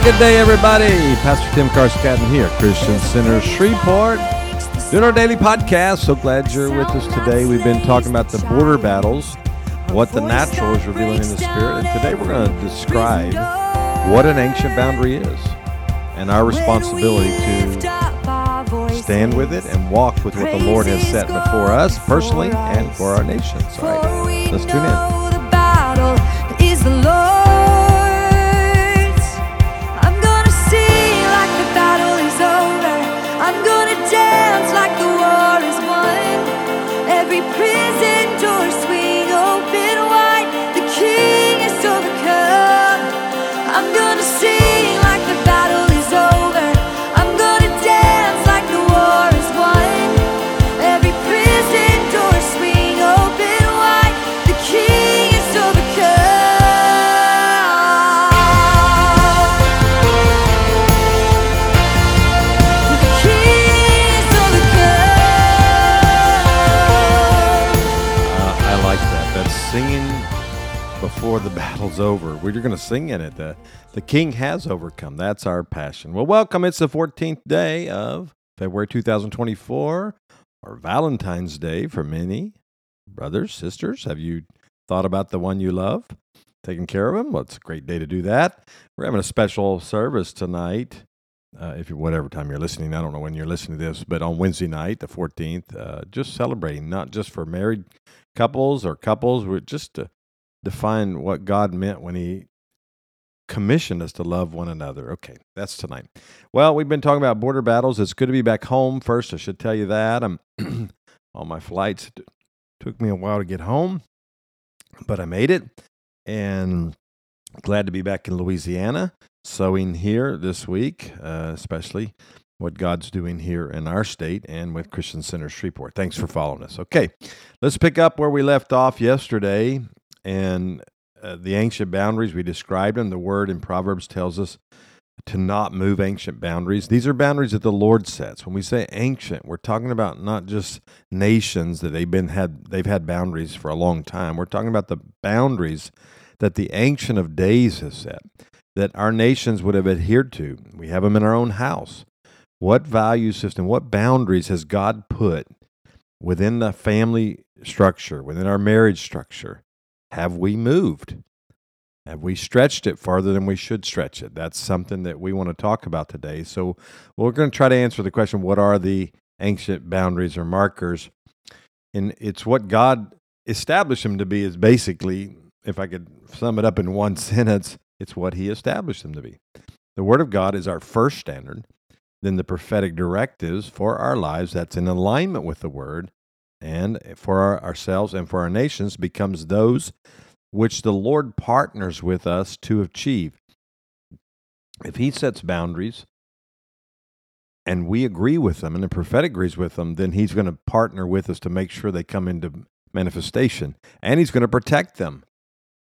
Good day, everybody. Pastor Tim Carscadden here, Christian Center Shreveport, doing our daily podcast. So glad you're with us today. We've been talking about the border battles, what the natural is revealing in the spirit, and today we're going to describe what an ancient boundary is and our responsibility to stand with it and walk with what the Lord has set before us personally and for our nations. All right, let's tune in. Before the battle's over. We're going to sing in it. The, the King has overcome. That's our passion. Well, welcome. It's the 14th day of February 2024, or Valentine's Day for many. Brothers, sisters, have you thought about the one you love? Taking care of him? Well, it's a great day to do that. We're having a special service tonight. Uh, if you whatever time you're listening, I don't know when you're listening to this, but on Wednesday night, the 14th, uh, just celebrating not just for married couples or couples, we're just to define what God meant when He commissioned us to love one another. Okay, that's tonight. Well, we've been talking about border battles. It's good to be back home. First, I should tell you that I'm on my flights. It took me a while to get home, but I made it, and glad to be back in Louisiana, sowing here this week, uh, especially what God's doing here in our state and with Christian Center Shreveport. Thanks for following us. Okay, let's pick up where we left off yesterday and uh, the ancient boundaries we described them. The word in Proverbs tells us to not move ancient boundaries. These are boundaries that the Lord sets. When we say ancient, we're talking about not just nations that they've been had they've had boundaries for a long time. We're talking about the boundaries that the ancient of days has set that our nations would have adhered to. We have them in our own house. What value system, what boundaries has God put within the family structure, within our marriage structure? Have we moved? Have we stretched it farther than we should stretch it? That's something that we want to talk about today. So we're going to try to answer the question what are the ancient boundaries or markers? And it's what God established them to be, is basically, if I could sum it up in one sentence, it's what He established them to be. The Word of God is our first standard. Then the prophetic directives for our lives that's in alignment with the Word and for our, ourselves and for our nations becomes those which the Lord partners with us to achieve. If He sets boundaries and we agree with them and the prophetic agrees with them, then He's going to partner with us to make sure they come into manifestation. And He's going to protect them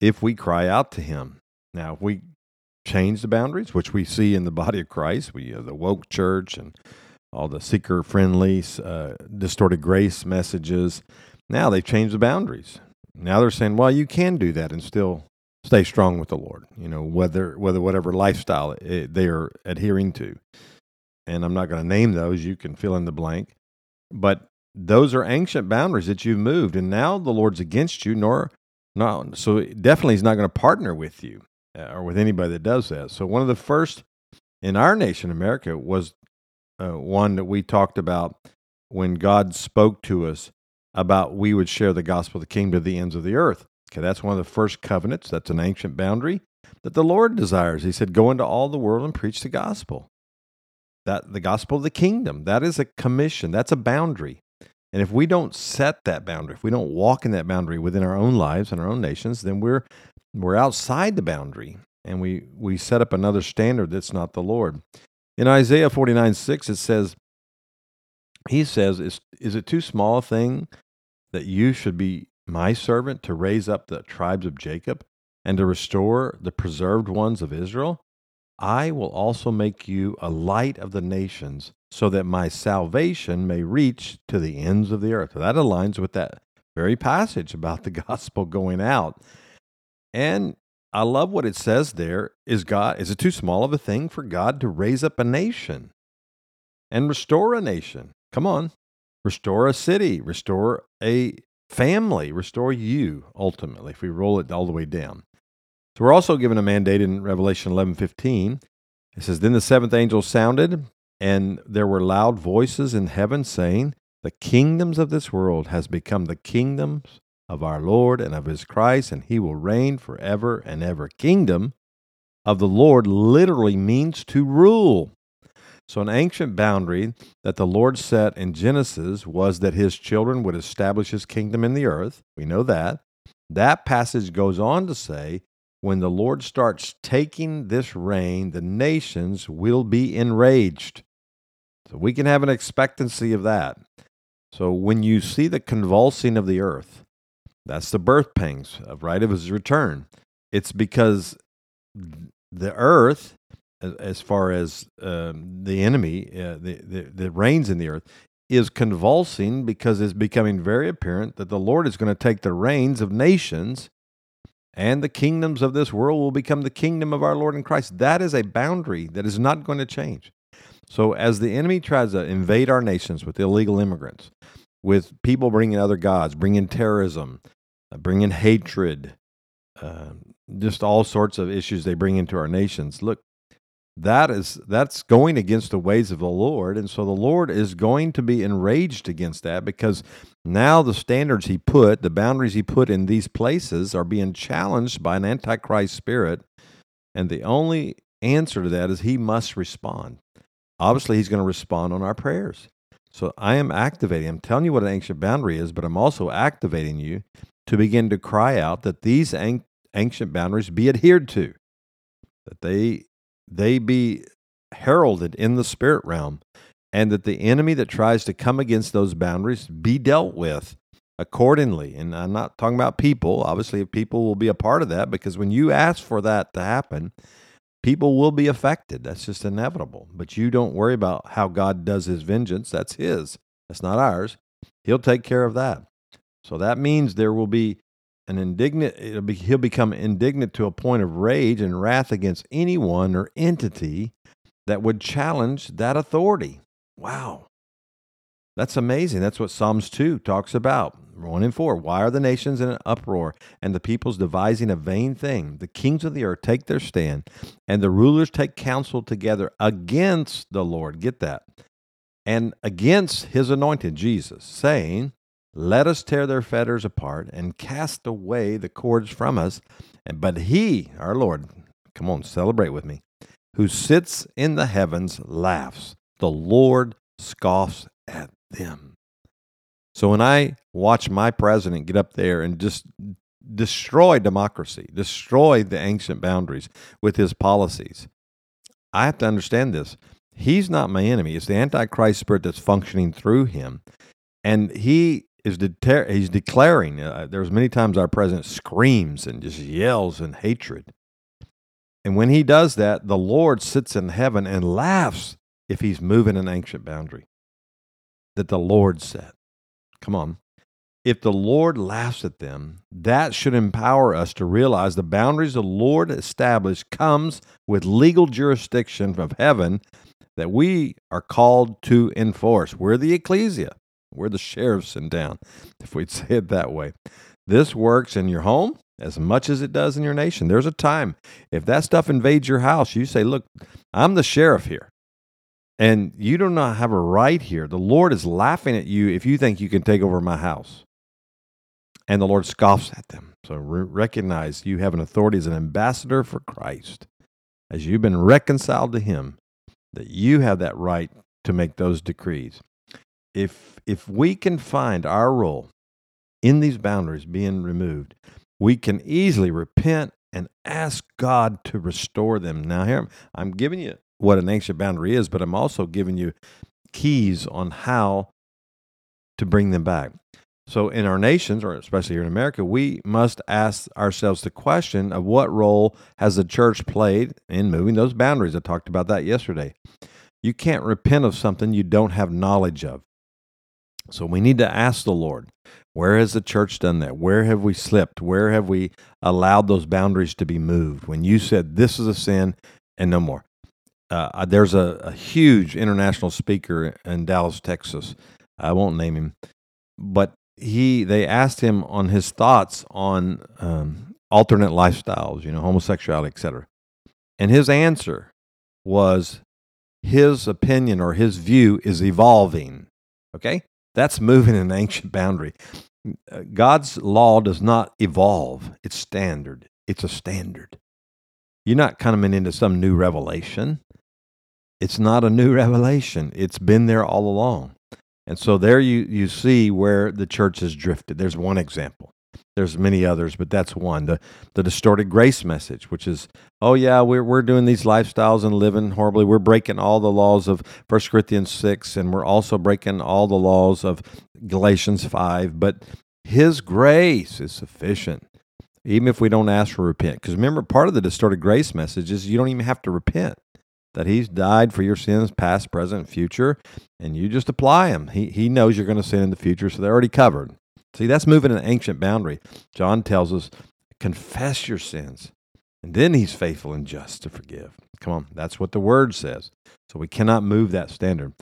if we cry out to Him. Now, if we change the boundaries, which we see in the body of Christ, we have the woke church and all the seeker friendly, uh, distorted grace messages. Now they've changed the boundaries. Now they're saying, well, you can do that and still stay strong with the Lord. You know, whether whether whatever lifestyle it, they are adhering to. And I'm not going to name those. You can fill in the blank. But those are ancient boundaries that you've moved, and now the Lord's against you. Nor, no, so definitely He's not going to partner with you uh, or with anybody that does that. So one of the first in our nation, America, was uh, one that we talked about when God spoke to us about we would share the gospel of the kingdom to the ends of the earth. Okay, that's one of the first covenants. That's an ancient boundary that the Lord desires. He said, "Go into all the world and preach the gospel." That the gospel of the kingdom. That is a commission. That's a boundary. And if we don't set that boundary, if we don't walk in that boundary within our own lives and our own nations, then we're we're outside the boundary and we we set up another standard that's not the Lord. In Isaiah 49 6, it says, He says, is, is it too small a thing that you should be my servant to raise up the tribes of Jacob and to restore the preserved ones of Israel? I will also make you a light of the nations so that my salvation may reach to the ends of the earth. So that aligns with that very passage about the gospel going out. And I love what it says there. Is God is it too small of a thing for God to raise up a nation and restore a nation? Come on. Restore a city, restore a family, restore you ultimately if we roll it all the way down. So we're also given a mandate in Revelation 11:15. It says then the seventh angel sounded and there were loud voices in heaven saying, the kingdoms of this world has become the kingdoms of our Lord and of his Christ, and he will reign forever and ever. Kingdom of the Lord literally means to rule. So, an ancient boundary that the Lord set in Genesis was that his children would establish his kingdom in the earth. We know that. That passage goes on to say, when the Lord starts taking this reign, the nations will be enraged. So, we can have an expectancy of that. So, when you see the convulsing of the earth, that's the birth pangs of right of his return. It's because the earth, as far as um, the enemy, uh, the, the, the reigns in the earth, is convulsing because it's becoming very apparent that the Lord is going to take the reins of nations and the kingdoms of this world will become the kingdom of our Lord and Christ. That is a boundary that is not going to change. So, as the enemy tries to invade our nations with illegal immigrants, with people bringing other gods, bringing terrorism, uh, bringing hatred, uh, just all sorts of issues they bring into our nations. Look, that is that's going against the ways of the Lord, and so the Lord is going to be enraged against that because now the standards He put, the boundaries He put in these places, are being challenged by an antichrist spirit, and the only answer to that is He must respond. Obviously, He's going to respond on our prayers. So I am activating. I'm telling you what an ancient boundary is, but I'm also activating you to begin to cry out that these ancient boundaries be adhered to, that they they be heralded in the spirit realm, and that the enemy that tries to come against those boundaries be dealt with accordingly. And I'm not talking about people. Obviously, people will be a part of that because when you ask for that to happen, people will be affected. That's just inevitable. But you don't worry about how God does his vengeance. That's his, that's not ours. He'll take care of that. So that means there will be an indignant, be, he'll become indignant to a point of rage and wrath against anyone or entity that would challenge that authority. Wow. That's amazing. That's what Psalms 2 talks about. 1 and 4. Why are the nations in an uproar and the peoples devising a vain thing? The kings of the earth take their stand and the rulers take counsel together against the Lord. Get that. And against his anointed Jesus, saying, let us tear their fetters apart and cast away the cords from us. But he, our Lord, come on, celebrate with me, who sits in the heavens laughs. The Lord scoffs at them. So when I watch my president get up there and just destroy democracy, destroy the ancient boundaries with his policies, I have to understand this. He's not my enemy. It's the Antichrist spirit that's functioning through him. And he is he's declaring. Uh, there's many times our president screams and just yells in hatred. And when he does that, the Lord sits in heaven and laughs if he's moving an ancient boundary that the Lord set. Come on. If the Lord laughs at them, that should empower us to realize the boundaries the Lord established comes with legal jurisdiction of heaven that we are called to enforce. We're the ecclesia. We're the sheriffs in town, if we'd say it that way. This works in your home as much as it does in your nation. There's a time, if that stuff invades your house, you say, Look, I'm the sheriff here. And you do not have a right here. The Lord is laughing at you if you think you can take over my house. And the Lord scoffs at them. So re- recognize you have an authority as an ambassador for Christ. As you've been reconciled to Him, that you have that right to make those decrees if if we can find our role in these boundaries being removed, we can easily repent and ask God to restore them. Now, here I'm giving you what an ancient boundary is, but I'm also giving you keys on how to bring them back. So, in our nations, or especially here in America, we must ask ourselves the question of what role has the church played in moving those boundaries? I talked about that yesterday. You can't repent of something you don't have knowledge of. So we need to ask the Lord, Where has the church done that? Where have we slipped? Where have we allowed those boundaries to be moved? When you said this is a sin and no more. Uh, there's a, a huge international speaker in Dallas, Texas. I won't name him, but he they asked him on his thoughts on um, alternate lifestyles, you know, homosexuality, etc. And his answer was his opinion or his view is evolving. Okay? That's moving an ancient boundary. God's law does not evolve, it's standard. It's a standard. You're not coming into some new revelation. It's not a new revelation. It's been there all along. And so there you, you see where the church has drifted. There's one example. There's many others, but that's one. The, the distorted grace message, which is, oh, yeah, we're, we're doing these lifestyles and living horribly. We're breaking all the laws of 1 Corinthians 6, and we're also breaking all the laws of Galatians 5. But His grace is sufficient, even if we don't ask for repent. Because remember, part of the distorted grace message is you don't even have to repent that he's died for your sins, past, present, future, and you just apply him. He, he knows you're going to sin in the future, so they're already covered. See, that's moving an ancient boundary. John tells us, confess your sins, and then he's faithful and just to forgive. Come on, that's what the word says. So we cannot move that standard.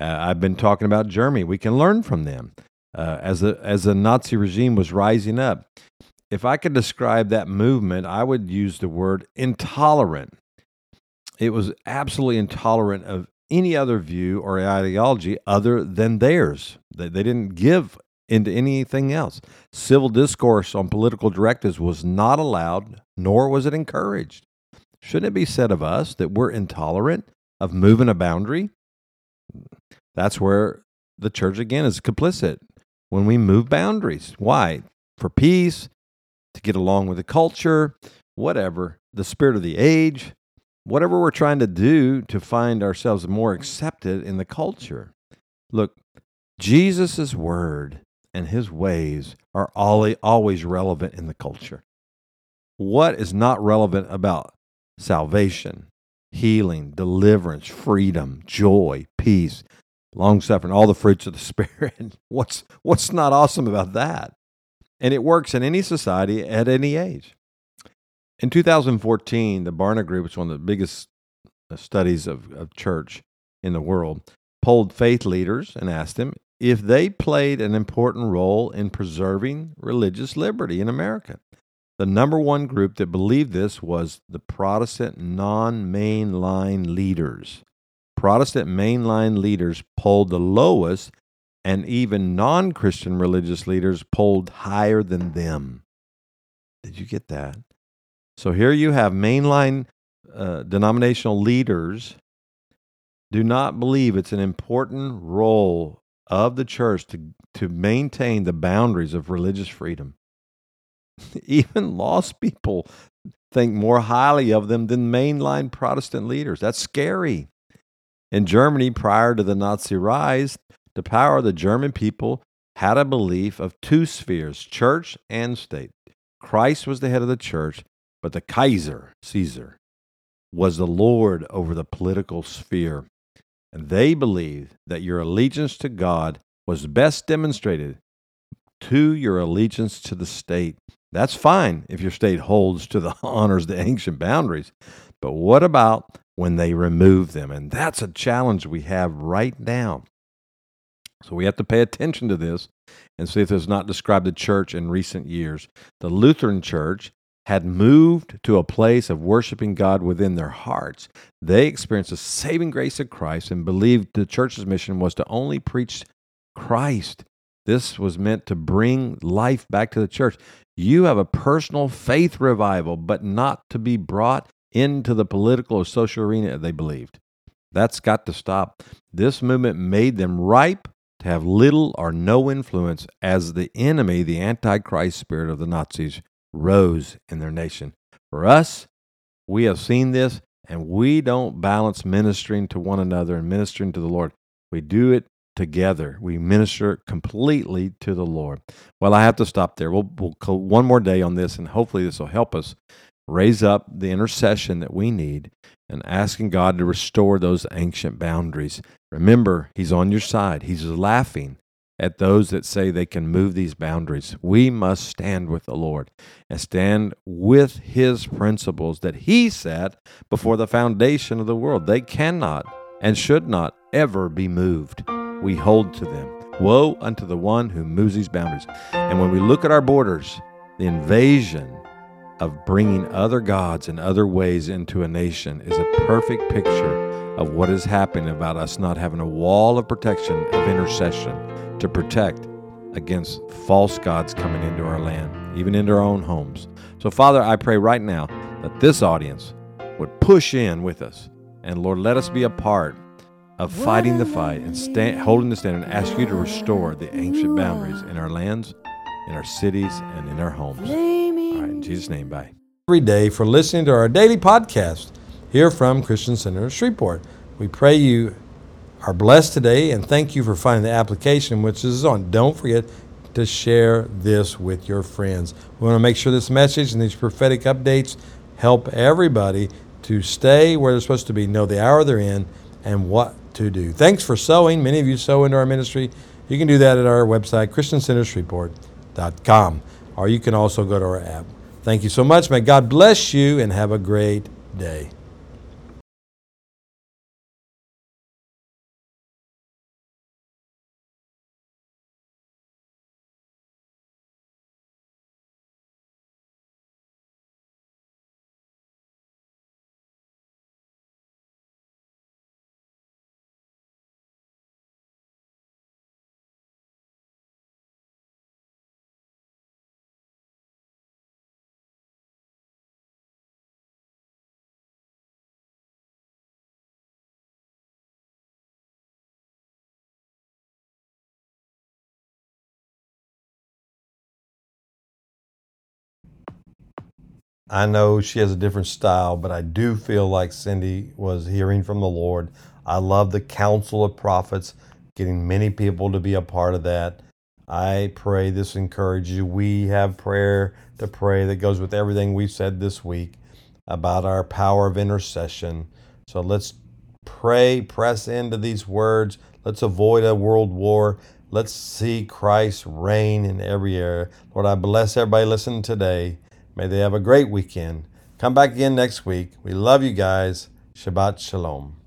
Uh, I've been talking about Germany. We can learn from them. Uh, as the as the Nazi regime was rising up, if I could describe that movement, I would use the word intolerant. It was absolutely intolerant of any other view or ideology other than theirs. They, they didn't give into anything else. Civil discourse on political directives was not allowed, nor was it encouraged. Shouldn't it be said of us that we're intolerant of moving a boundary? That's where the church again is complicit when we move boundaries. Why? For peace, to get along with the culture, whatever, the spirit of the age, whatever we're trying to do to find ourselves more accepted in the culture. Look, Jesus' word and his ways are always relevant in the culture. What is not relevant about salvation, healing, deliverance, freedom, joy, peace, long suffering, all the fruits of the Spirit? what's, what's not awesome about that? And it works in any society at any age. In 2014, the Barna Group, which is one of the biggest uh, studies of, of church in the world, polled faith leaders and asked them if they played an important role in preserving religious liberty in America. The number one group that believed this was the Protestant non mainline leaders. Protestant mainline leaders polled the lowest, and even non Christian religious leaders polled higher than them. Did you get that? So here you have mainline uh, denominational leaders do not believe it's an important role of the church to, to maintain the boundaries of religious freedom. Even lost people think more highly of them than mainline Protestant leaders. That's scary. In Germany, prior to the Nazi rise, the power the German people had a belief of two spheres, church and state. Christ was the head of the church, but the Kaiser, Caesar, was the lord over the political sphere. And they believed that your allegiance to God was best demonstrated to your allegiance to the state. That's fine if your state holds to the honors the ancient boundaries. But what about when they remove them? And that's a challenge we have right now. So we have to pay attention to this and see if it's not described the church in recent years. The Lutheran Church had moved to a place of worshiping God within their hearts, they experienced the saving grace of Christ and believed the church's mission was to only preach Christ. This was meant to bring life back to the church. You have a personal faith revival, but not to be brought into the political or social arena, they believed. That's got to stop. This movement made them ripe to have little or no influence as the enemy, the Antichrist spirit of the Nazis, rose in their nation. For us, we have seen this, and we don't balance ministering to one another and ministering to the Lord. We do it together. We minister completely to the Lord. Well, I have to stop there. We'll, we'll go one more day on this, and hopefully, this will help us raise up the intercession that we need and asking God to restore those ancient boundaries. Remember, He's on your side, He's laughing at those that say they can move these boundaries. We must stand with the Lord and stand with his principles that he set before the foundation of the world. They cannot and should not ever be moved. We hold to them. Woe unto the one who moves these boundaries. And when we look at our borders, the invasion of bringing other gods and other ways into a nation is a perfect picture of what is happening about us not having a wall of protection of intercession to protect against false gods coming into our land, even into our own homes. So, Father, I pray right now that this audience would push in with us. And Lord, let us be a part of fighting the fight and stand, holding the standard and ask you to restore the ancient boundaries in our lands, in our cities, and in our homes. All right, in Jesus' name, bye. Every day for listening to our daily podcast here from Christian Center of Shreveport. We pray you are blessed today and thank you for finding the application which is on. Don't forget to share this with your friends. We want to make sure this message and these prophetic updates help everybody to stay where they're supposed to be, know the hour they're in, and what to do. Thanks for sowing. Many of you sow into our ministry. You can do that at our website, ChristianCenterShreveport.com, or you can also go to our app. Thank you so much. May God bless you and have a great day. I know she has a different style, but I do feel like Cindy was hearing from the Lord. I love the council of prophets, getting many people to be a part of that. I pray this encourages you. We have prayer to pray that goes with everything we've said this week about our power of intercession. So let's pray, press into these words. Let's avoid a world war. Let's see Christ reign in every area. Lord, I bless everybody listening today. May they have a great weekend. Come back again next week. We love you guys. Shabbat Shalom.